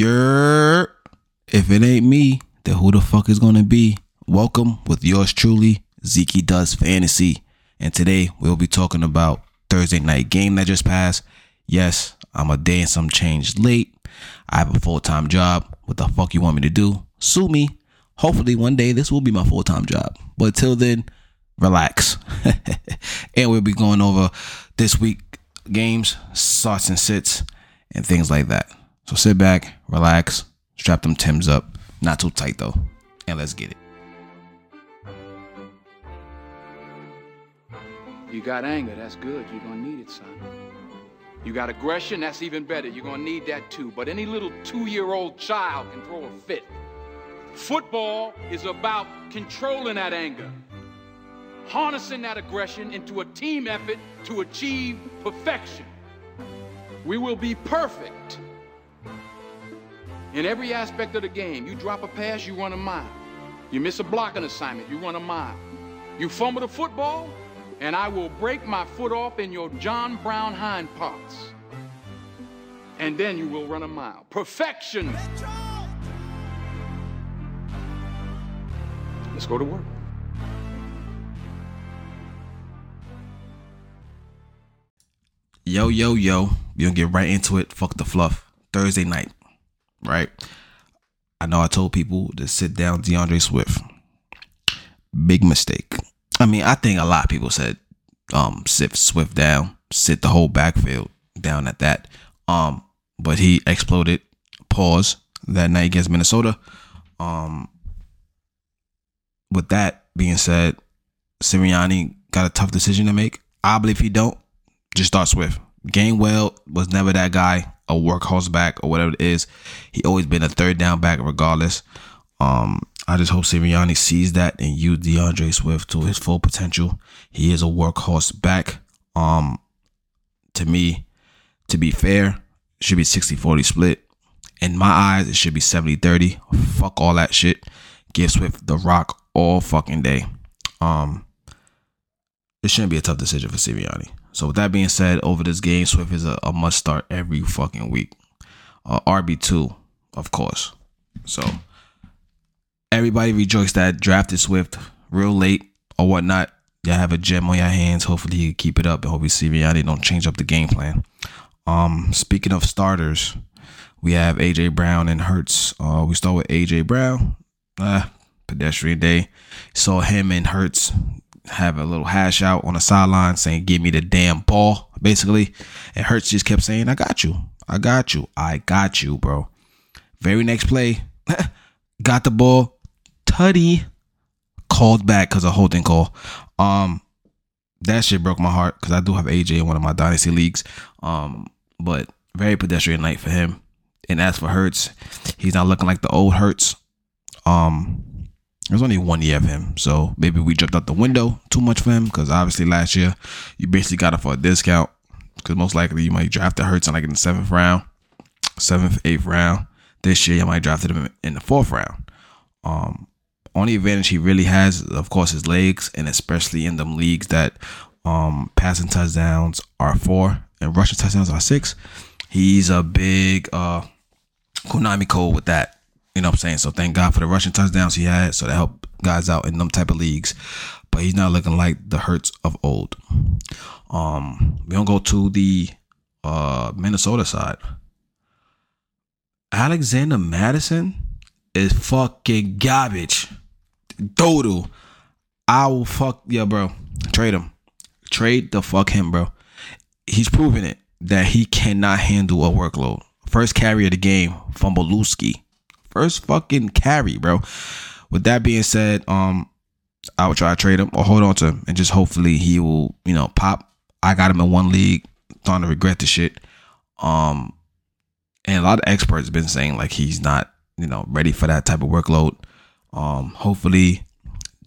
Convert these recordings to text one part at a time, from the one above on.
You're if it ain't me, then who the fuck is gonna be? Welcome with yours truly, Zeeky Does Fantasy. And today we'll be talking about Thursday night game that just passed. Yes, I'm a day and some change late. I have a full time job. What the fuck you want me to do? Sue me. Hopefully one day this will be my full time job. But till then, relax. and we'll be going over this week games, starts and sits, and things like that. So sit back, relax, strap them Tims up. Not too tight though. And let's get it. You got anger, that's good. You're gonna need it, son. You got aggression, that's even better. You're gonna need that too. But any little two-year-old child can throw a fit. Football is about controlling that anger, harnessing that aggression into a team effort to achieve perfection. We will be perfect in every aspect of the game. You drop a pass, you run a mile. You miss a blocking assignment, you run a mile. You fumble the football, and I will break my foot off in your John Brown hind parts. And then you will run a mile. Perfection. Let's go to work. Yo, yo, yo. we gonna get right into it. Fuck the fluff. Thursday night. Right? I know I told people to sit down DeAndre Swift. Big mistake. I mean, I think a lot of people said um sit Swift down, sit the whole backfield down at that. Um, but he exploded. Pause that night against Minnesota. Um, with that being said, Sirianni got a tough decision to make. I believe he don't just start Swift. Gainwell was never that guy, a workhorse back or whatever it is. He always been a third down back regardless. Um, I just hope Sirianni sees that and use DeAndre Swift to his full potential. He is a workhorse back. Um, to me, to be fair, should be 60-40 split. In my eyes, it should be 70-30. Fuck all that shit. Give Swift the rock all fucking day. Um, it shouldn't be a tough decision for Sirianni. So with that being said, over this game, Swift is a, a must start every fucking week. Uh, RB two, of course. So everybody rejoice that drafted Swift real late or whatnot. Y'all have a gem on your hands. Hopefully you keep it up and hopefully Sirianni don't change up the game plan. Um, speaking of starters, we have AJ Brown and Hurts. Uh, we start with AJ Brown. Uh, pedestrian day. Saw him and Hurts have a little hash out on the sideline saying, Give me the damn ball, basically. And Hurts just kept saying, I got you. I got you. I got you, bro. Very next play, got the ball. Tutty called back because of holding call. Um, that shit broke my heart because I do have AJ in one of my dynasty leagues. Um, but very pedestrian night for him. And as for Hurts, he's not looking like the old Hurts. Um, there's only one year of him, so maybe we jumped out the window too much for him because obviously last year you basically got it for a discount because most likely you might draft the Hurts in like in the seventh round, seventh, eighth round. This year you might draft him in the fourth round. Um, only advantage he really has, of course, his legs, and especially in them leagues that um passing touchdowns are four and rushing touchdowns are six. He's a big uh Konami code with that. You know what I'm saying? So thank God for the rushing touchdowns he had. So that helped guys out in them type of leagues. But he's not looking like the hurts of old. Um, we don't go to the uh Minnesota side. Alexander Mattison is fucking garbage. Dodo. I will fuck yeah, bro. Trade him. Trade the fuck him, bro. He's proven it that he cannot handle a workload. First carry of the game, fumble, Fumbleowski. First fucking carry, bro. With that being said, um, I would try to trade him or hold on to him and just hopefully he will, you know, pop. I got him in one league, starting to regret the shit. Um, and a lot of experts been saying like he's not, you know, ready for that type of workload. Um, hopefully,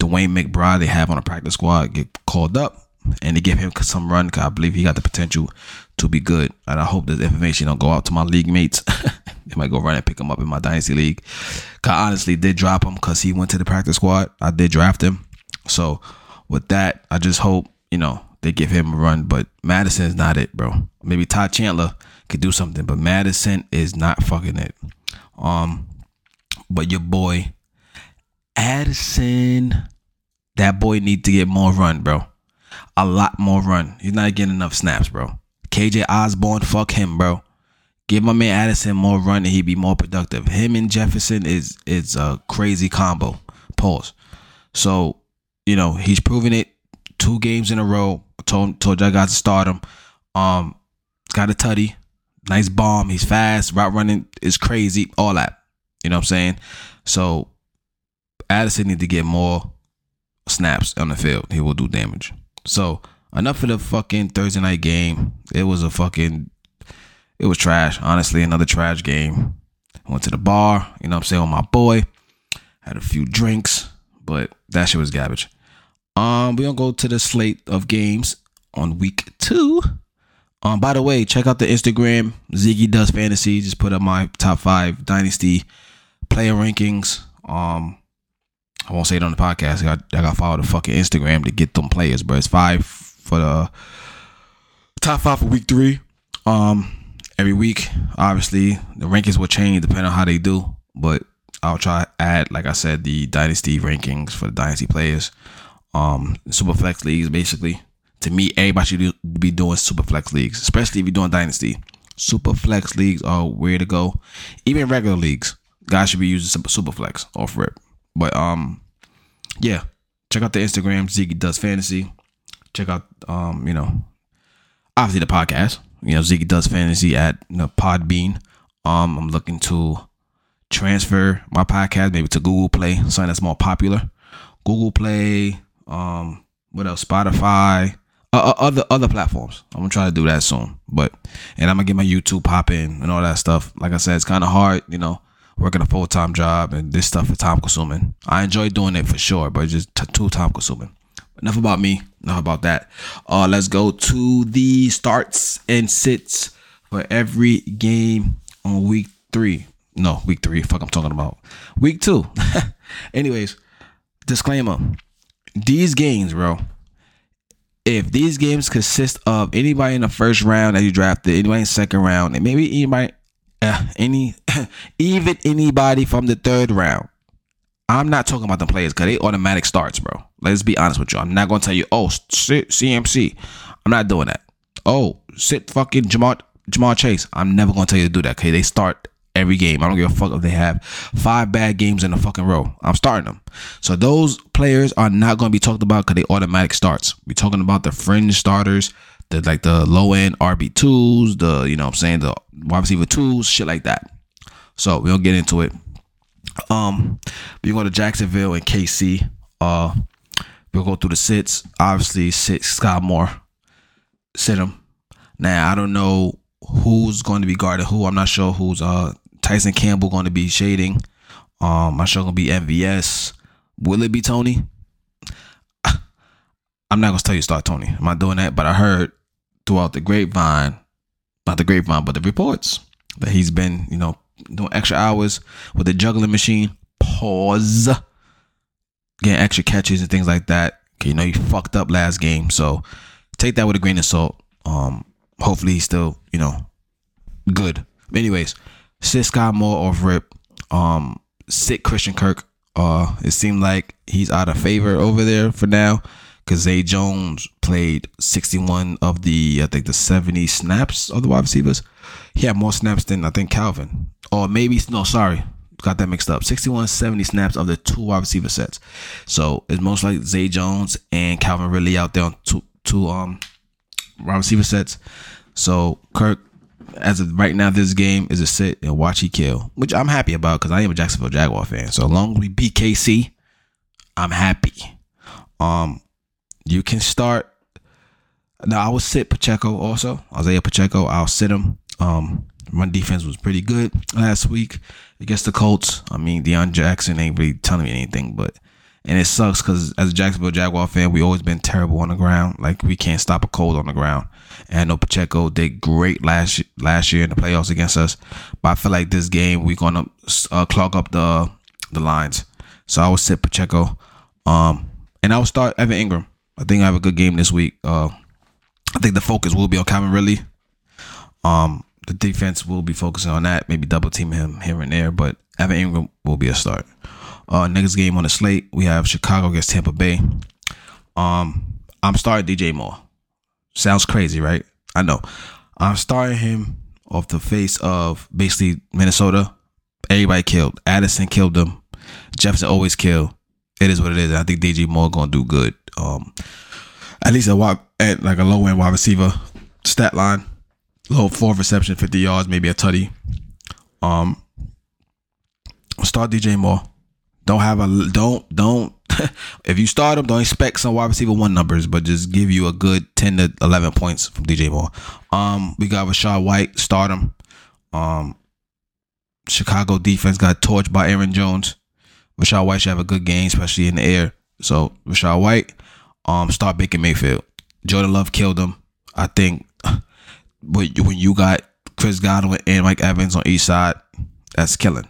DeWayne McBride they have on a practice squad get called up and they give him some run because I believe he got the potential to be good. And I hope this information don't go out to my league mates. might go run and pick him up in my dynasty league. I honestly did drop him because he went to the practice squad. I did draft him. So with that, I just hope you know they give him a run. But Mattison is not it, bro. Maybe Todd Chandler could do something, but Mattison is not fucking it. Um, but your boy Addison, that boy need to get more run, bro. A lot more run. He's not getting enough snaps, bro. KJ Osborn, fuck him, bro. Give my man Addison more run and he'd be more productive. Him and Jefferson is is a crazy combo. Pause. So, you know, he's proven it two games in a row. Told told y'all guys to start him. Um, got a tutty, nice bomb. He's fast, route running is crazy, all that. You know what I'm saying? So Addison need to get more snaps on the field. He will do damage. So enough of the fucking Thursday night game. It was a fucking it was trash. Honestly, another trash game. I went to the bar, you know what I'm saying, with my boy. Had a few drinks, but that shit was garbage. Um, we're gonna go to the slate of games on week two. Um, by the way, check out the Instagram. Zeeky does fantasy. Just put up my top five dynasty player rankings. Um, I won't say it on the podcast. I got, I got to follow the fucking Instagram to get them players, but it's five for the top five for week three. Um, every week, obviously, the rankings will change depending on how they do, but I'll try add, like I said, the dynasty rankings for the dynasty players. Um, super flex leagues, basically. To me, everybody should be doing super flex leagues, especially if you're doing dynasty. Super flex leagues are where to go. Even regular leagues, guys should be using super flex off rip. But um, yeah, check out the Instagram. Zeeky does fantasy. Check out um, you know, obviously the podcast. You know, Zeeky does fantasy at you know, Podbean. Um, I'm looking to transfer my podcast maybe to Google Play, something that's more popular. Google Play, um, what else? Spotify, uh, other other platforms. I'm gonna try to do that soon. But and I'm gonna get my YouTube popping and all that stuff. Like I said, it's kind of hard, you know, working a full time job and this stuff is time consuming. I enjoy doing it for sure, but it's just t- too time consuming. Enough about me. Enough about that. Uh, let's go to the starts and sits for every game on week three. No, week three. Fuck, I'm talking about week two. Anyways, disclaimer: these games, bro. If these games consist of anybody in the first round that you drafted, anybody in the second round, and maybe anybody, uh, any, even anybody from the third round, I'm not talking about the players because they automatic starts, bro. Let's be honest with you. I'm not gonna tell you, oh, sit CMC. I'm not doing that. Oh, sit fucking Ja'Marr Ja'Marr Chase. I'm never gonna tell you to do that. Okay, they start every game. I don't give a fuck if they have five bad games in a fucking row. I'm starting them. So those players are not gonna be talked about because they automatic starts. We're talking about the fringe starters, the like the low end RB twos, the you know what I'm saying the wide receiver twos, shit like that. So we'll get into it. Um, we go to Jacksonville and KC. Uh, we'll go through the sits. Obviously, sit Skyy Moore, sit him. Now I don't know who's going to be guarding who. I'm not sure who's uh Tyson Campbell going to be shading. Um, I'm sure going to be MVS. Will it be Toney? I'm not gonna tell you start Toney. I'm not doing that, but I heard throughout the grapevine, not the grapevine, but the reports that he's been, you know, doing extra hours with the juggling machine. Pause. Getting extra catches and things like that. You know, you fucked up last game. So take that with a grain of salt. Um, hopefully he's still, you know, good. But anyways, sit Skyy Moore off rip. Um, sit Christian Kirk. Uh, it seemed like he's out of favor over there for now. Cause Zay Jones played 61 of the I think the 70 snaps of the wide receivers. He had more snaps than I think Calvin. Or maybe no, sorry. Got that mixed up. 61 70 snaps of the two wide receiver sets. So it's most like Zay Jones and Calvin really out there on two two um wide receiver sets. So Kirk, as of right now, this game is a sit and watch he kill, which I'm happy about because I am a Jacksonville Jaguar fan. So as long as we beat KC, I'm happy. Um, you can start. Now I will sit Pacheco also. Isaiah Pacheco, I'll sit him. Um, run defense was pretty good last week against the Colts. I mean, Deon Jackson ain't really telling me anything, but and it sucks because as a Jacksonville Jaguar fan, we always been terrible on the ground. Like we can't stop a cold on the ground. And I know Pacheco did great last last year in the playoffs against us, but I feel like this game we're gonna uh, clog up the the lines. So I will sit Pacheco, um, and I will start Evan Engram. I think I have a good game this week. Uh, I think the focus will be on Calvin Ridley. Um, the defense will be focusing on that, maybe double team him here and there, but Evan Engram will be a start. Uh, next game on the slate, we have Chicago against Tampa Bay. Um, I'm starting DJ Moore. Sounds crazy, right? I know. I'm starting him off the face of basically Minnesota. Everybody killed. Addison killed them. Jefferson always killed. It is what it is. I think DJ Moore gonna do good. Um, at least a wide, like a low end wide receiver stat line. Low four reception, fifty yards, maybe a tutty. Um, start DJ Moore. Don't have a don't don't. if you start him, don't expect some wide receiver one numbers, but just give you a good ten to eleven points from DJ Moore. Um, we got Rachaad White. Start him. Um, Chicago defense got torched by Aaron Jones. Rachaad White should have a good game, especially in the air. So Rachaad White, um, start Baker Mayfield. Jordan Love killed him. I think when you got Chris Godwin and Mike Evans on each side, that's killing.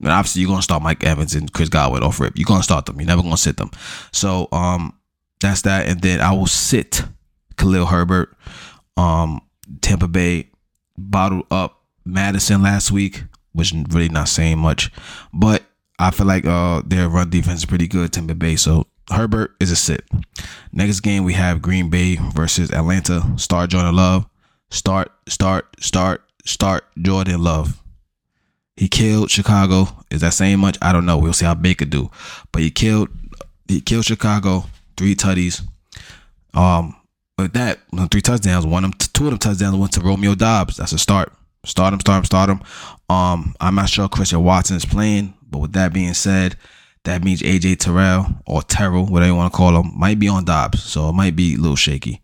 And obviously you're gonna start Mike Evans and Chris Godwin off rip. You're gonna start them. You're never gonna sit them. So um that's that. And then I will sit Khalil Herbert. Um Tampa Bay bottled up Mattison last week, which really not saying much. But I feel like uh their run defense is pretty good, Tampa Bay. So Herbert is a sit. Next game we have Green Bay versus Atlanta. Start Jordan Love. Start, start, start, start Jordan Love. He killed Chicago. Is that saying much? I don't know. We'll see how Baker do. But he killed he killed Chicago. Three tutties. Um, with that, three touchdowns. One of them, two of them touchdowns went to Romeo Doubs. That's a start. Start him, start him, start him. Um, I'm not sure Christian Watson is playing, but with that being said, that means AJ Terrell or Terrell, whatever you want to call him, might be on Doubs, So it might be a little shaky.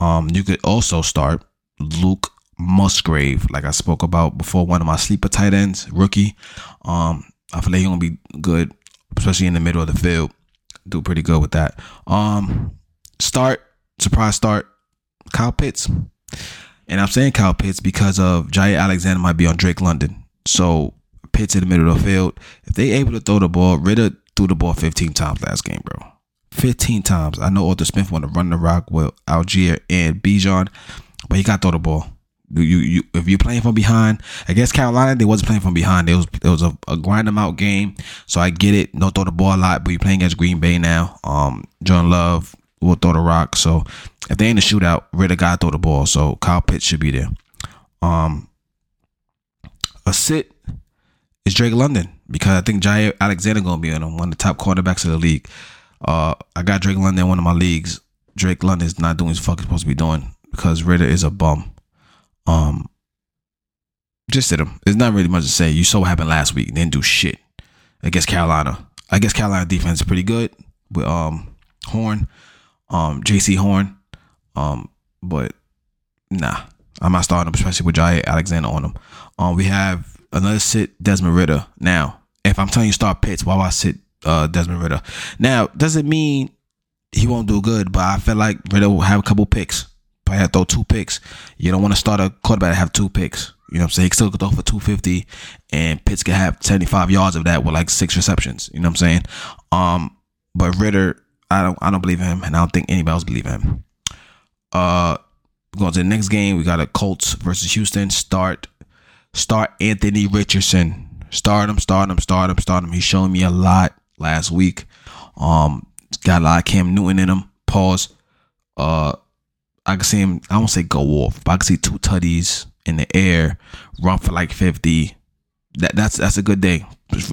Um, you could also start Luke Musgrave, like I spoke about before, one of my sleeper tight ends, rookie. Um, I feel like he's gonna be good, especially in the middle of the field. Do pretty good with that. Um, start surprise start, Kyle Pitts, and I'm saying Kyle Pitts because of Jaire Alexander might be on Drake London. So Pitts in the middle of the field. If they able to throw the ball, Ridder threw the ball 15 times last game, bro. 15 times. I know Arthur Smith want to run the rock with Allgeier and Bijan, but he got to throw the ball. You, you, if you're playing from behind, against Carolina, they wasn't playing from behind. It was it was a, a grind them out game. So I get it. Don't throw the ball a lot, but you're playing against Green Bay now. Um, John Love will throw the rock. So if they in the shootout, Ridder got to throw the ball. So Kyle Pitts should be there. Um, a sit is Drake London because I think Jaire Alexander gonna be on him, one of the top quarterbacks of the league. Uh, I got Drake London in one of my leagues. Drake London is not doing what he's fucking supposed to be doing because Ridder is a bum. Um, just sit him. There's not really much to say. You saw what happened last week. Didn't do shit against Carolina. I guess Carolina defense is pretty good with um Horn, um Jaycee Horn, um, but nah, I'm not starting him, especially with Jaire Alexander on him. Um, we have another sit Desmond Ridder. Now, if I'm telling you start Pitts, why would I sit uh Desmond Ridder? Now, doesn't mean he won't do good, but I feel like Ridder will have a couple picks. Have to throw two picks. You don't want to start a quarterback that have two picks. You know what I'm saying? He still could throw for 250 and Pitts could have 75 yards of that with like six receptions. You know what I'm saying? Um, but Ridder, I don't I don't believe him and I don't think anybody else believe him. Uh going to the next game, we got a Colts versus Houston. Start start Anthony Richardson. Start him, start him, start him, start him. He's showing me a lot last week. Um got a lot of Cam Newton in him. Pause. Uh I can see him, I won't say go off, but I can see two tutties in the air, run for like 50. That that's that's a good day.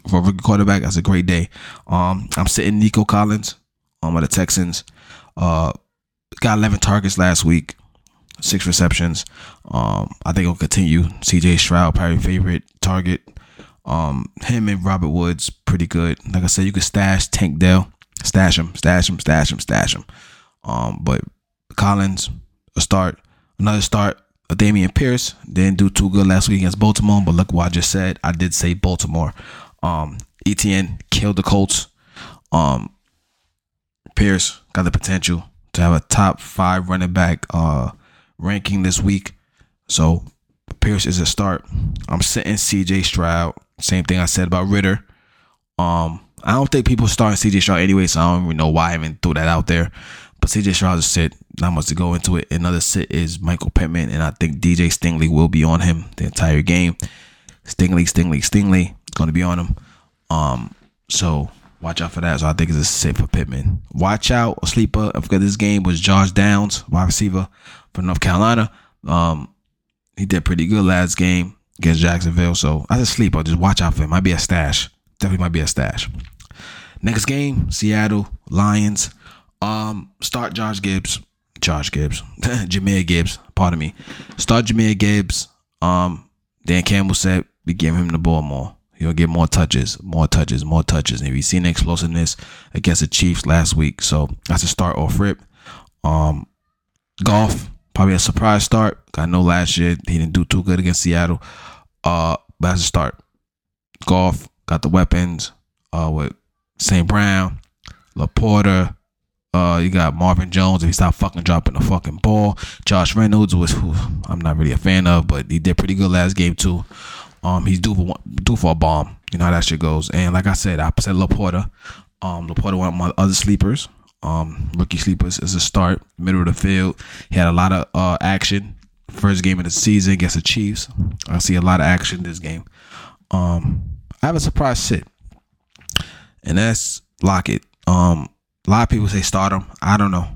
For a quarterback, that's a great day. Um I'm sitting Nico Collins um with the Texans. Uh got 11 targets last week, six receptions. Um I think it'll continue. CJ Stroud, probably favorite target. Um him and Robert Woods, pretty good. Like I said, you could stash Tank Dell. Stash him, stash him, stash him, stash him. Um, but Collins, a start. Another start, a Dameon Pierce. Didn't do too good last week against Baltimore, but look what I just said. I did say Baltimore. Um, ETN killed the Colts. Um, Pierce got the potential to have a top five running back uh ranking this week. So Pierce is a start. I'm sitting CJ Stroud. Same thing I said about Ridder. Um, I don't think people starting CJ Stroud anyway, so I don't even know why I even threw that out there. But CJ Stroud sit. Not much to go into it. Another sit is Michael Pittman, and I think DJ Stingley will be on him the entire game. Stingley, Stingley, Stingley is going to be on him. Um, so watch out for that. So I think it's a sit for Pittman. Watch out, sleeper of this game was Josh Downs, wide receiver for North Carolina. Um, he did pretty good last game against Jacksonville. So I as a sleeper, just watch out for him. Might be a stash. Definitely might be a stash. Next game, Seattle Lions. Um, start Josh Gibbs. Josh Gibbs. Jahmyr Gibbs. Pardon me. Start Jahmyr Gibbs. Um, Dan Campbell said we give him the ball more. He'll get more touches, more touches, more touches. And we've seen the explosiveness against the Chiefs last week. So that's a start off rip. Um, Goff, probably a surprise start. I know last year he didn't do too good against Seattle. Uh, but that's a start. Goff, got the weapons uh, with St. Brown, LaPorta. Uh, you got Marvin Jones if he stopped fucking dropping the fucking ball. Josh Reynolds was who I'm not really a fan of, but he did pretty good last game too. Um, he's due for one, due for a bomb. You know how that shit goes. And like I said, I said LaPorta. Um, LaPorta one of my other sleepers. Um, rookie sleepers is a start, middle of the field. He had a lot of uh action. First game of the season against the Chiefs. I see a lot of action this game. Um, I have a surprise sit, and that's Lockett. Um, a lot of people say start him. I don't know.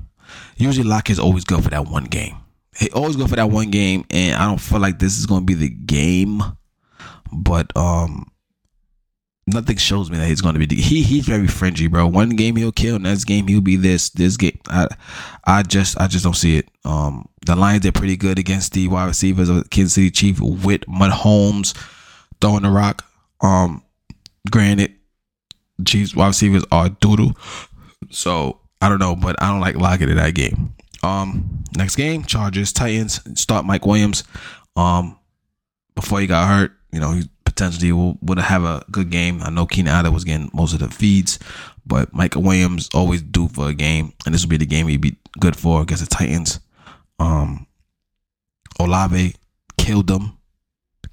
Usually Lockett's always good for that one game. He always go for that one game, and I don't feel like this is going to be the game but um, nothing shows me that he's going to be. He he's very fringy, bro. One game he'll kill, next game he'll be this. This game, I I just I just don't see it. Um, the Lions did pretty good against the wide receivers of Kansas City Chief with Mahomes throwing the rock. Um, granted, Chiefs wide receivers are doodle, so I don't know, but I don't like Lockett in that game. Um, next game, Chargers Titans start Mike Williams. Um, before he got hurt, you know, he potentially would have a good game. I know Keenan Allen was getting most of the feeds, but Michael Williams always due for a game, and this will be the game he'd be good for against the Titans. Um, Olave killed them,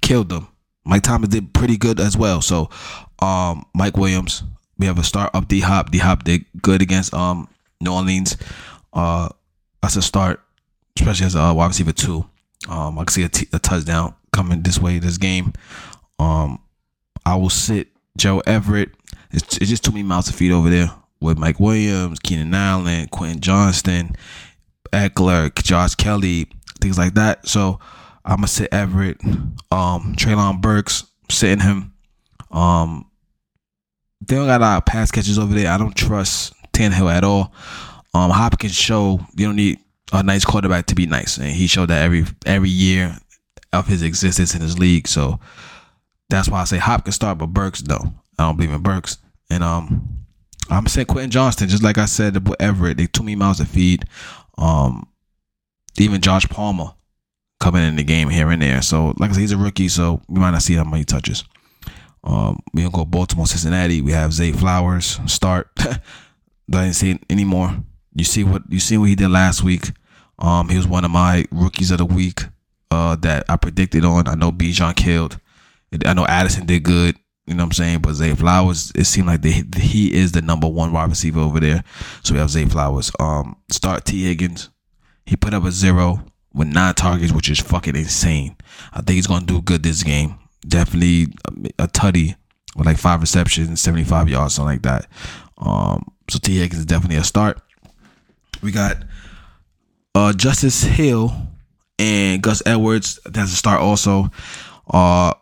killed them. Mike Thomas did pretty good as well. So, um, Mike Williams, we have a start up D Hop. D Hop did good against um New Orleans. Uh, that's a start, especially as a wide receiver two. Um, I can see a, t- a touchdown coming this way this game. Um, I will sit Joe Everett. It's, it's just too many mouths to feed over there with Mike Williams, Keenan Allen, Quentin Johnston, Ekeler, Josh Kelly, things like that. So I'm gonna sit Everett. Um, Treylon Burks, sitting him. Um, they don't got a lot of pass catches over there. I don't trust Tannehill at all. Um, Hopkins show you don't need a nice quarterback to be nice, and he showed that every every year of his existence in his league. So that's why I say Hopkins start, but Burks no. I don't believe in Burks. And um I'm saying Quentin Johnston, just like I said with Everett, they too many miles to feed. Um even Josh Palmer coming in the game here and there. So like I said, he's a rookie, so we might not see how many touches. Um we gonna go Baltimore, Cincinnati. We have Zay Flowers start. Doesn't see it anymore. You see what you see what he did last week. Um, he was one of my rookies of the week uh, that I predicted on. I know Bijan killed. I know Addison did good. You know what I'm saying? But Zay Flowers, it seemed like they, he is the number one wide receiver over there. So we have Zay Flowers. Um, start Tee Higgins. He put up a zero with nine targets, which is fucking insane. I think he's gonna do good this game. Definitely a, tutty with like five receptions, 75 yards, something like that. Um, so Tee Higgins is definitely a start. We got uh Justice Hill and Gus Edwards that's a start also. Uh,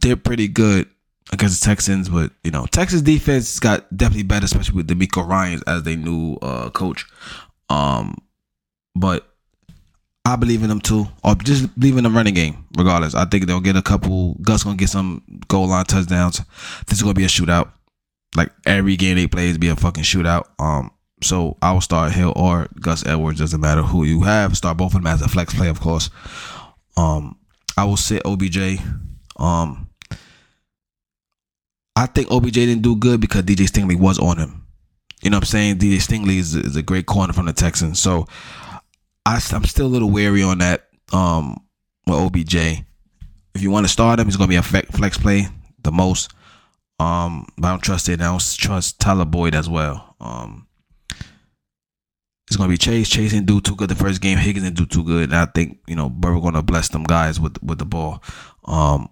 they're pretty good against the Texans, but you know Texas defense got definitely better, especially with DeMeco Ryans as their new uh, coach. Um, but I believe in them too, or just believe in the running game. Regardless, I think they'll get a couple. Gus gonna get some goal line touchdowns. This is gonna be a shootout. Like every game they play is be a fucking shootout. Um, so I will start Hill or Gus Edwards. Doesn't matter who you have. Start both of them as a flex play, of course. Um, I will sit OBJ. Um, I think OBJ didn't do good because DJ Stingley was on him. You know what I'm saying? DJ Stingley is, is a great corner from the Texans. So I, I'm still a little wary on that um, with OBJ. If you want to start him, he's to be a flex play the most. Um, but I don't trust it. I don't trust Tyler Boyd as well. Um, it's gonna be Chase. Chase didn't do too good the first game. Higgins didn't do too good. And I think you know Burrow gonna bless them guys with with the ball. Um,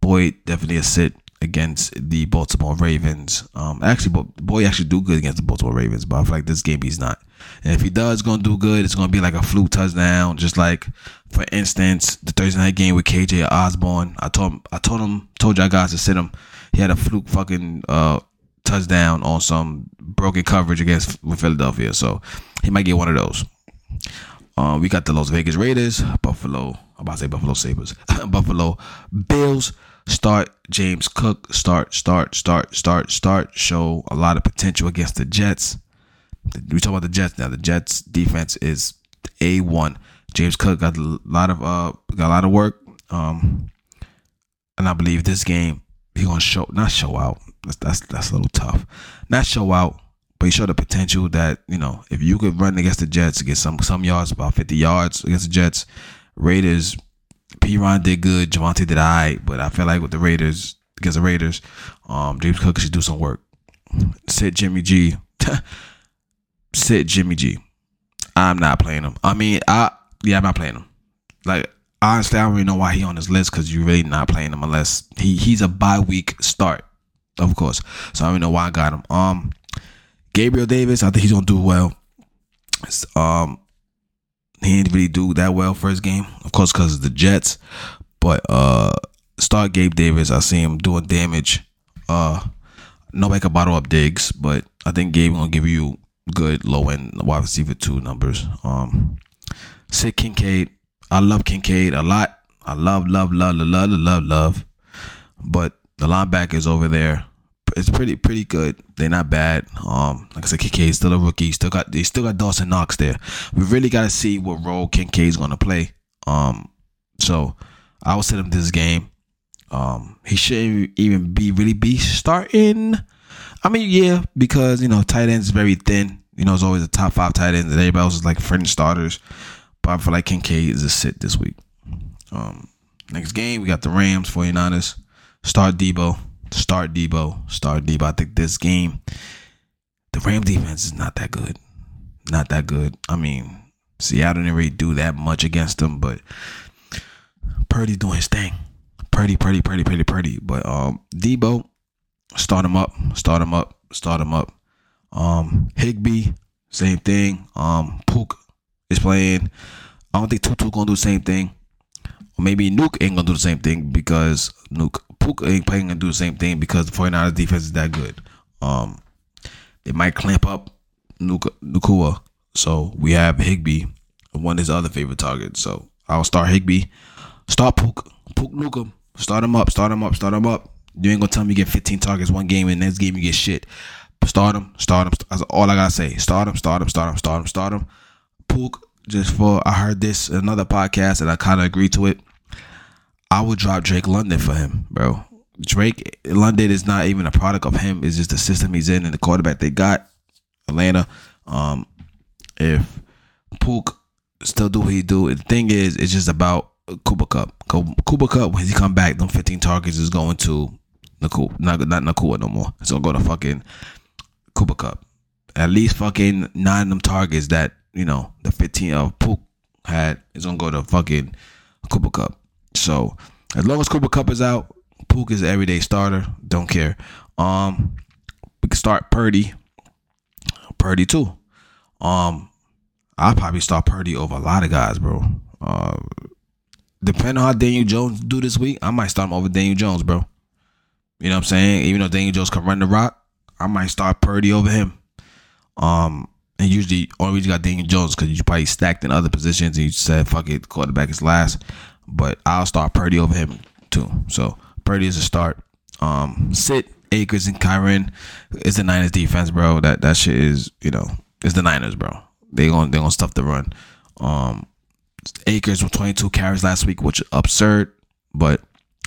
Boyd definitely a sit against the Baltimore Ravens. Um, actually, boy, actually do good against the Baltimore Ravens, but I feel like this game he's not. And if he does gonna do good, it's gonna be like a fluke touchdown, just like for instance the Thursday night game with KJ Osborn. I told him, I told him, told y'all guys to sit him. He had a fluke fucking uh touchdown on some broken coverage against with Philadelphia. So he might get one of those. Um, we got the Las Vegas Raiders, Buffalo. I'm about to say Buffalo Sabres, Buffalo Bills. Start James Cook. Start, start, start, start, start. Show a lot of potential against the Jets. We talk about the Jets now. The Jets defense is a one. James Cook got a lot of uh got a lot of work. Um, and I believe this game he gonna show not show out. That's that's that's a little tough. Not show out, but he showed the potential that you know if you could run against the Jets, get some some yards, about fifty yards against the Jets. Raiders, Perine did good, Javonte did I, right, but I feel like with the Raiders against the Raiders, um, James Cook should do some work. Sit Jimmy G, sit Jimmy G. I'm not playing him. I mean, I yeah, I'm not playing him. Like honestly, I don't really know why he on this list because you're really not playing him unless he he's a bye week start, of course. So I don't know why I got him. Um, Gabriel Davis, I think he's gonna do well. Um, he didn't really do that well first game, of course, because of the Jets. But uh, start Gabe Davis, I see him doing damage. Uh, nobody can bottle up Diggs, but I think Gabe gonna give you good low end wide receiver two numbers. Um, Sid Kincaid, I love Kincaid a lot. I love, love, love, love, love, love, love. But the linebackers over there, it's pretty, pretty good. They're not bad. Um, like I said, Kincaid's still a rookie. Still got, they still got Dawson Knox there. We really got to see what role Kincaid's gonna play. Um, so I will set him this game. Um, he shouldn't even be really be starting. I mean, yeah, because you know tight ends very thin. You know, it's always the top five tight ends, and everybody else is like fringe starters. But I feel like Kincaid is a sit this week. Um, next game, we got the Rams, 49ers. Start Deebo. Start Deebo. Start Deebo. I think this game, the Ram defense is not that good. Not that good. I mean, Seattle didn't really do that much against them, but Purdy's doing his thing. Purdy, Purdy, Purdy, Purdy, Purdy. But um, Deebo, start him up. Start him up. Start him up. Um, Higbee, same thing. Um, Pook is playing. I don't think Tutu gonna do the same thing. Or maybe Nuke ain't gonna do the same thing because Nuke Puka ain't playing gonna do the same thing because the 49ers defense is that good. Um they might clamp up Nuka Nacua. So we have Higbee, one of his other favorite targets. So I'll start Higbee, Start Pook. Pook Nuka. Start him up, start him up, start him up. You ain't gonna tell me you get 15 targets one game and next game you get shit. Start him, start him. That's all I gotta say. Start him, start him, start him, start him, start him. Pook, just for I heard this another podcast and I kind of agree to it. I would drop Drake London for him, bro. Drake London is not even a product of him. It's just the system he's in and the quarterback they got. Atlanta. Um, if Pook still do what he do, the thing is, it's just about Cooper Kupp. Cooper Kupp when he come back, them 15 targets is going to Nacua, not not Nacua no more. It's gonna go to fucking Cooper Kupp. At least fucking nine of them targets that you know, the 15 of Pook had is gonna go to fucking Cooper Kupp. So as long as Cooper Kupp is out, Pook is an everyday starter. Don't care. Um, we can start Purdy. Purdy too. Um, I'll probably start Purdy over a lot of guys, bro. Uh, depending on how Daniel Jones do this week, I might start him over Daniel Jones, bro. You know what I'm saying? Even though Daniel Jones can run the rock, I might start Purdy over him. Um, and usually, only reason you got Daniel Jones because you probably stacked in other positions and you said, fuck it, quarterback is last. But I'll start Purdy over him too. So Purdy is a start. Um, sit Akers and Kyren. It's the Niners defense, bro. That that shit is, you know, it's the Niners, bro. They gonna they gonna stuff the run. Um, Akers with 22 carries last week, which is absurd. But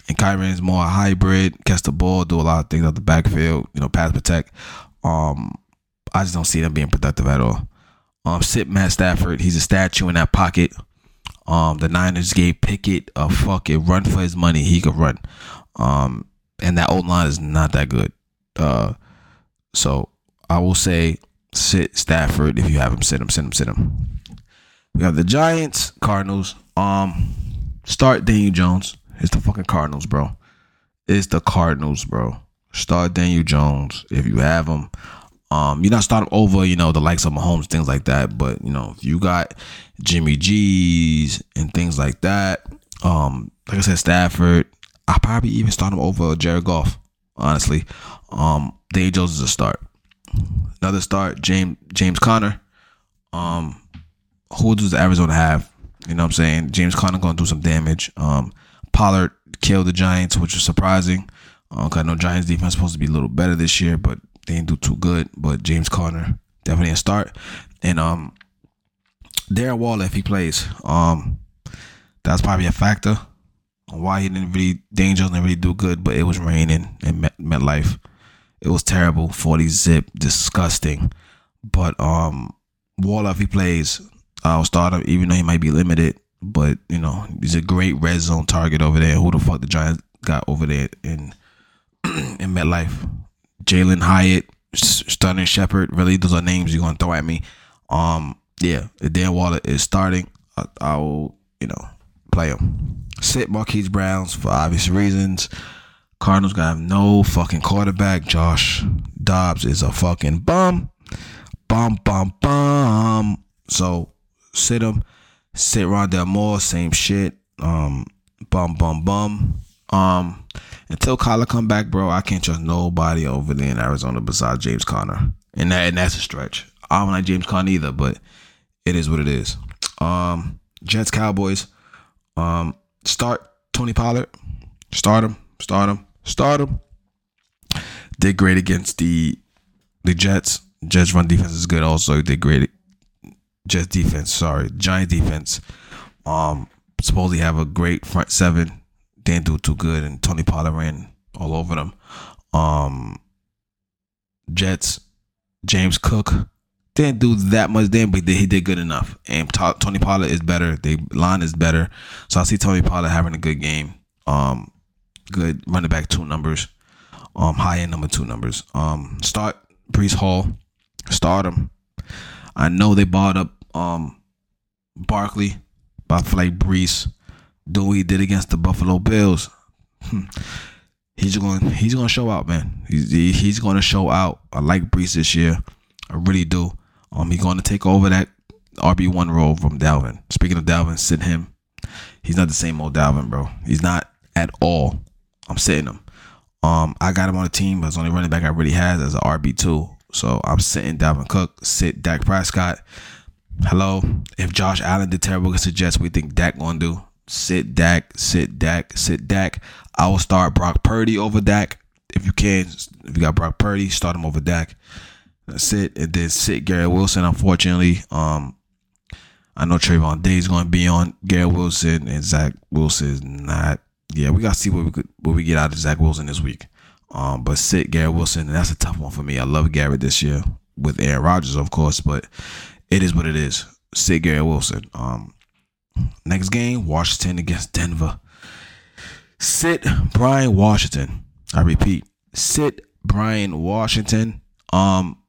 and Kyren is more a hybrid, catch the ball, do a lot of things out the backfield, you know, pass protect. Um, I just don't see them being productive at all. Um, sit Matt Stafford. He's a statue in that pocket. Um, the Niners gave Pickett a fucking run for his money. He could run. Um, and that old line is not that good. Uh, so I will say sit Stafford if you have him. Sit him. Sit him. Sit him. We have the Giants, Cardinals. Um, start Daniel Jones. It's the fucking Cardinals, bro. It's the Cardinals, bro. Start Daniel Jones if you have him. Um, you're not starting over, you know, the likes of Mahomes, things like that. But you know, if you got Jimmy G's and things like that, um, like I said, Stafford, I probably even start him over Jared Goff. Honestly, um, Daniel Jones is a start. Another start, James James Conner. Um, who does the Arizona have? You know what I'm saying? James Conner gonna do some damage. Um, Pollard killed the Giants, which was surprising. Uh, I know Giants defense supposed to be a little better this year, but they didn't do too good. But James Conner definitely a start. And um, Darren Waller if he plays, um, that's probably a factor on why he didn't really Jones didn't really do good. But it was raining in Met, MetLife. It was terrible. 40 zip, disgusting. But um, Waller if he plays, I'll start him, even though he might be limited. But you know, he's a great red zone target over there. Who the fuck the Giants got over there in in MetLife? Jalin Hyatt, Sterling Shepard. Really, those are names you're gonna throw at me. Um, yeah, Dan Waller is starting, I, I will, you know, play him. Sit Marquise Browns for obvious reasons. Cardinals got no fucking quarterback. Josh Dobbs is a fucking bum. Bum, bum, bum. So sit him. Sit Rondale Moore, same shit. Um, bum, bum, bum. Um, until Kyler come back, bro, I can't trust nobody over there in Arizona besides James Conner, and that and that's a stretch. I don't like James Conner either, but it is what it is. Um, Jets Cowboys. Um, start Tony Pollard. Start him. Start him. Start him. Did great against the the Jets. Jets run defense is good. Also did great. Jets defense. Sorry, Giant defense. Um, supposedly have a great front seven didn't do too good, and Tony Pollard ran all over them. Um, Jets, James Cook didn't do that much then, but he did good enough. And Tony Pollard is better. The line is better, so I see Tony Pollard having a good game. Um, good running back two numbers. Um, high end number two numbers. Um, start Breece Hall. Start him. I know they bought up um Barkley, but I feel like Breece do what he did against the Buffalo Bills. Hmm. he's going he's going to show out, man. He's he's going to show out. I like Breece this year. I really do. Um, he's going to take over that RB one role from Dalvin. Speaking of Dalvin, sit him. He's not the same old Dalvin, bro. He's not at all. I'm sitting him. Um, I got him on the team, but it's only running back I really has as an RB two. So I'm sitting Dalvin Cook, sit Dak Prescott. Hello. If Josh Allen did terrible against the Jets, we think Dak gonna do sit Dak, sit Dak, sit Dak. I will start Brock Purdy over Dak. If you can, if you got Brock Purdy, start him over Dak. That's it. And then sit Garrett Wilson. Unfortunately, um, I know Trevon Day is going to be on Garrett Wilson, and Zach Wilson is not. Yeah, we got to see what we could, what we get out of Zach Wilson this week. Um, but sit Garrett Wilson, and that's a tough one for me. I love Garrett this year with Aaron Rodgers, of course, but it is what it is. Sit Garrett Wilson. Um, Next game, Washington against Denver. Sit Brian Washington. I repeat, sit Brian Washington. Um,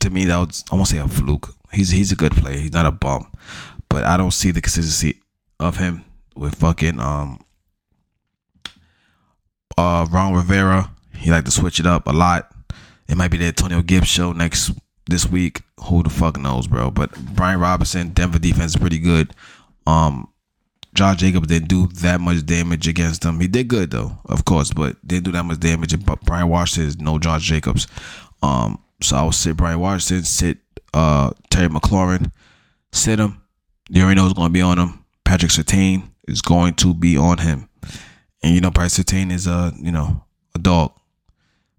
to me, that was almost say a fluke. He's he's a good player. He's not a bum, but I don't see the consistency of him with fucking um uh Ron Rivera. He like to switch it up a lot. It might be the Antonio Gibbs show next this week. Who the fuck knows, bro? But Brian Robinson, Denver defense is pretty good. Um, Josh Jacobs didn't do that much damage against him. He did good though, of course, but didn't do that much damage. But Brian Washington is no Josh Jacobs. Um, so I will sit Brian Washington, sit uh Terry McLaurin, sit him. You already know who's going to be on him. Patrick Surtain is going to be on him, and you know Patrick Surtain is a you know a dog.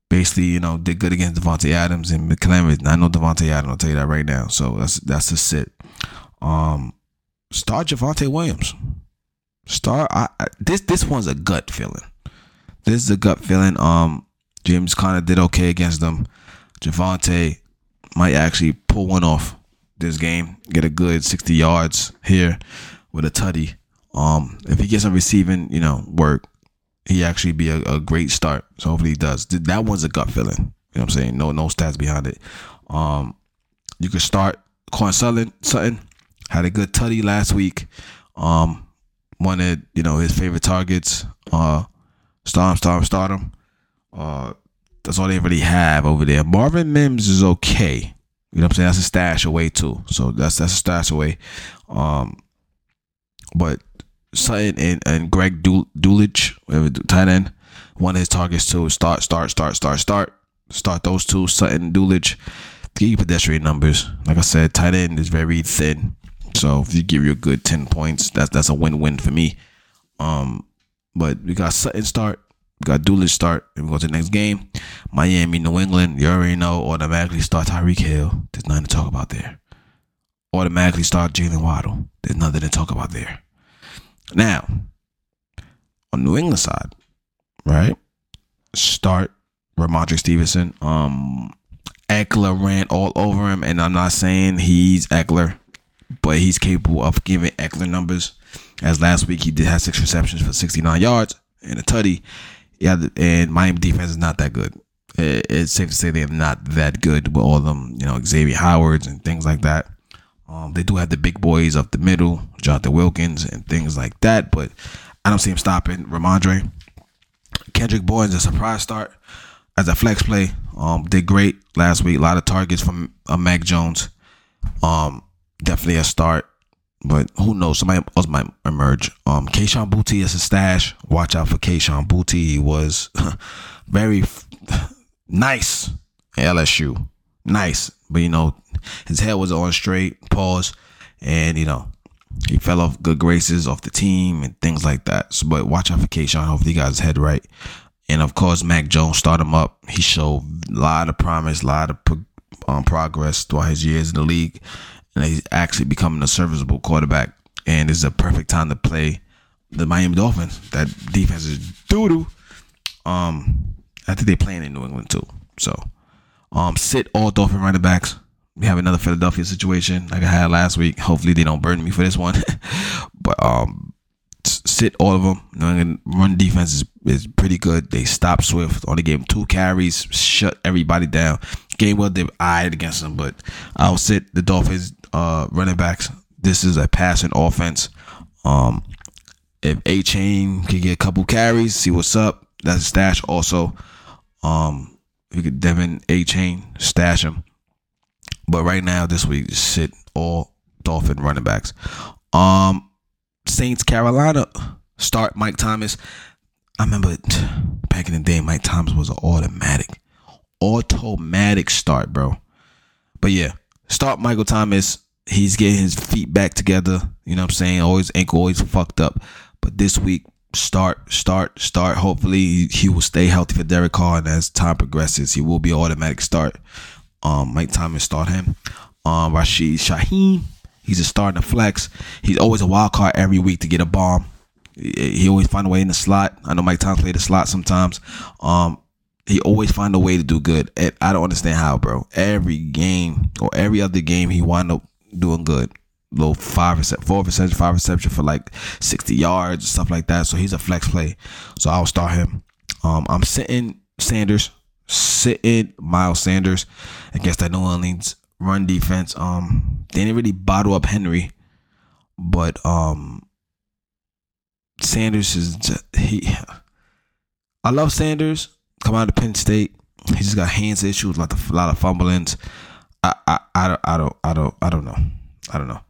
Basically, you know, did good against Davante Adams and McClellan. I know Davante Adams. I'll tell you that right now. So that's that's the sit. Um, start Javonte Williams. Start I, I, this. This one's a gut feeling. This is a gut feeling. Um, James kind of did okay against them. Javonte might actually pull one off this game. Get a good sixty yards here with a tutty. Um, if he gets some receiving, you know, work, he actually be a, a great start. So hopefully he does. That one's a gut feeling. You know what I'm saying? No, no stats behind it. Um, you could start Corn Sutton. Sutton had a good tutty last week. Um, wanted you know his favorite targets. Uh, him, start him. Uh, that's all they really have over there. Marvin Mims is okay. You know what I'm saying? That's a stash away too. So that's that's a stash away. Um, but Sutton and, and Greg Dulcich, whatever tight end, one of his targets too. Start, start, start, start, start. Start those two. Sutton, Dulcich. Give you pedestrian numbers. Like I said, tight end is very thin. So if you give you a good ten points, that's that's a win win for me. Um, but we got Sutton start, we got Dulcich start, and we go to the next game. Miami, New England. You already know. Automatically start Tyreek Hill. There's nothing to talk about there. Automatically start Jaylen Waddle. There's nothing to talk about there. Now, on New England side, right? Start Rhamondre Stevenson. Um, Ekeler ran all over him, and I'm not saying he's Ekeler, but he's capable of giving Ekeler numbers. As last week he did have six receptions for 69 yards and a tutty. Yeah, and Miami defense is not that good. It's safe to say they're not that good with all them, you know, Xavier Howards and things like that. Um, they do have the big boys up the middle, Jonathan Wilkins and things like that, but I don't see him stopping Rhamondre. Kendrick Bourne is a surprise start as a flex play. Um, did great last week. A lot of targets from uh, Mac Jones. Um, definitely a start, but who knows? Somebody else might emerge. Um, Kayshon Boutte is a stash. Watch out for Kayshon Boutte. He was very f- nice at LSU. Nice, but you know his head was on straight. Pause, and you know he fell off good graces off the team and things like that. So, but watch out for Kayshon. Hopefully, he got his head right. And of course, Mac Jones start him up. He showed a lot of promise, a lot of um, progress throughout his years in the league, and he's actually becoming a serviceable quarterback. And it's a perfect time to play the Miami Dolphins. That defense is doo. Um, I think they're playing in New England too. So, um, sit all Dolphin running backs. We have another Philadelphia situation like I had last week. Hopefully they don't burn me for this one. but um, sit all of them. New run defense is, is pretty good. They stopped Swift. Only gave him two carries. Shut everybody down. Gainwell did eyed against them, but I'll sit the Dolphins uh, running backs. This is a passing offense. Um, if Achane can get a couple carries, see what's up. That's a stash also. Um, you could De'Von Achane stash him. But right now, this week, sit all Dolphin running backs. Um, Saints Carolina start Mike Thomas. I remember back in the day, Mike Thomas was an automatic, automatic start, bro. But yeah, start Michael Thomas. He's getting his feet back together. You know what I'm saying? Always ankle always fucked up. But this week, start, start, start. Hopefully, he will stay healthy for Derek Carr, and as time progresses, he will be an automatic start. Um, Mike Thomas start him. Um, Rashid Shaheed, he's a star in the flex. He's always a wild card every week to get a bomb. He always find a way in the slot. I know Mike Thomas played the slot sometimes. Um, he always find a way to do good. I don't understand how, bro. Every game or every other game, he wind up doing good. Little five percent, four percent, five reception for like sixty yards, stuff like that. So he's a flex play. So I'll start him. Um, I'm sitting Sanders sitting Miles Sanders against that New Orleans run defense. Um, they didn't really bottle up Henry, but um, Sanders is just, he. I love Sanders. Come out of Penn State. He just got hands issues, like a lot of fumblings. I, I, I, I don't, I don't, I don't know. I don't know.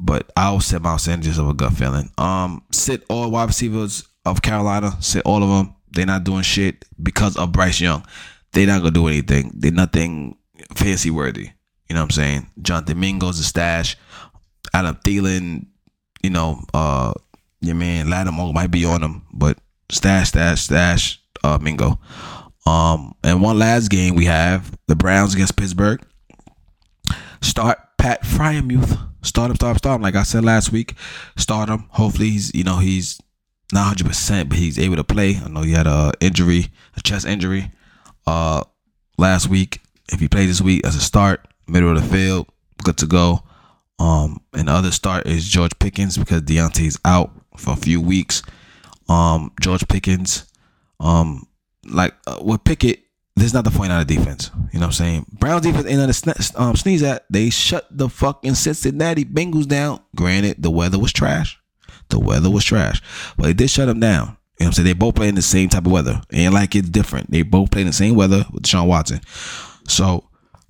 But I'll sit Miles Sanders of a gut feeling. Um, sit all wide receivers of Carolina. Sit all of them. They're not doing shit because of Bryce Young they're not gonna do anything. They're nothing fancy worthy. You know what I'm saying? Jonathan Mingo's a stash. Adam Thielen, you know, uh, your man Lattimore might be on him, but stash, stash, stash, uh, Mingo. Um, and one last game we have the Browns against Pittsburgh. Start Pat Freiermuth. Start him, start him, start him. Like I said last week, start him. Hopefully he's, you know, he's not 100, percent but he's able to play. I know he had a injury, a chest injury uh, last week. If he played this week as a start, middle of the field, good to go. Um, and the other start is George Pickens because Diontae's out for a few weeks. Um, George Pickens, um, like uh, with Pickett, this is not the point. 49er defense. You know what I'm saying? Browns defense ain't nothing to um, sneeze at. They shut the fucking Cincinnati Bengals down. Granted, the weather was trash. The weather was trash. But they did shut them down. You know what I'm saying? They both play in the same type of weather. Ain't like it's different. They both play in the same weather with Deshaun Watson. So,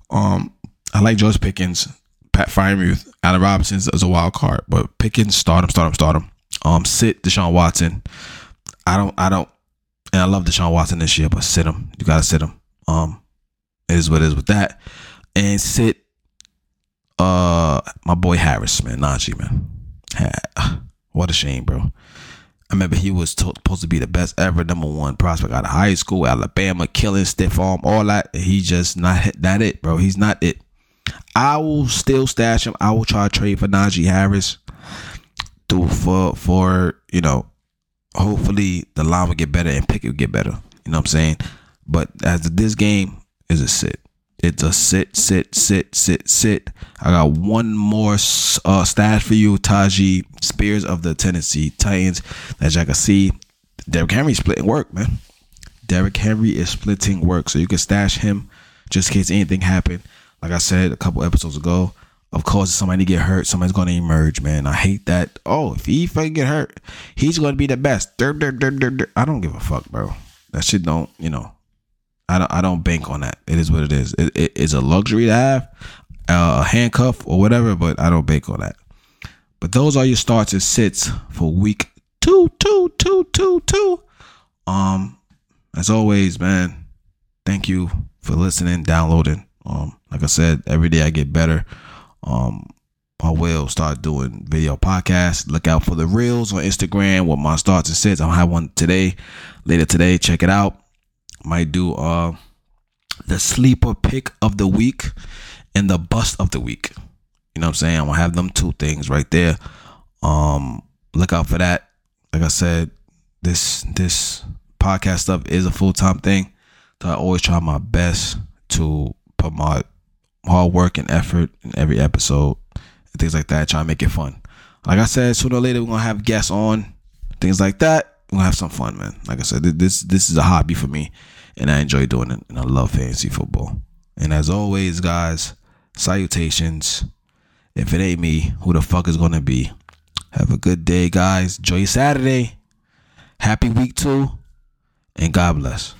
um, I like George Pickens, Pat Freiermuth, Allen Robinson as a wild card. But Pickens, start him, start him, start him. Um, sit Deshaun Watson. I don't, I don't, and I love Deshaun Watson this year, but sit him. You gotta sit him. Um, it is what it is with that. And sit uh my boy Harris, man, Najee, man. What a shame, bro. I remember he was supposed to be the best ever number one prospect out of high school, Alabama, killing stiff arm, all that. He just not that it, bro. He's not it. I will still stash him. I will try to trade for Najee Harris. Do for for you know, hopefully the line will get better and pick will get better. You know what I'm saying? But as this game is a sit. It's a sit, sit, sit, sit, sit. I got one more uh, stash for you, Tyjae Spears of the Tennessee Titans. As y'all can see, Derrick Henry splitting work, man. Derrick Henry is splitting work, so you can stash him just in case anything happened. Like I said a couple episodes ago, of if somebody get hurt, somebody's going to emerge, man. I hate that. Oh, if he fucking get hurt, he's going to be the best. I don't give a fuck, bro. That shit don't, you know. I don't, I don't bank on that. It is what it is. It, it, it's a luxury to have, uh, a handcuff or whatever, but I don't bank on that. But those are your starts and sits for week two, two, two, two, two. Um, as always, man, thank you for listening, downloading. Um, like I said, every day I get better. Um, I will start doing video podcasts. Look out for the reels on Instagram with my starts and sits. I'll have one today, later today. Check it out. Might do uh the sleeper pick of the week and the bust of the week. You know what I'm saying? I'm gonna have them two things right there. Um, look out for that. Like I said, this this podcast stuff is a full time thing. So I always try my best to put my hard work and effort in every episode and things like that. Try to make it fun. Like I said, sooner or later we're gonna have guests on, things like that. We're gonna have some fun, man. Like I said, this this is a hobby for me, and I enjoy doing it, and I love fantasy football. And as always, guys, salutations. If it ain't me, who the fuck is gonna be? Have a good day, guys. Enjoy your Saturday. Happy week two, and God bless.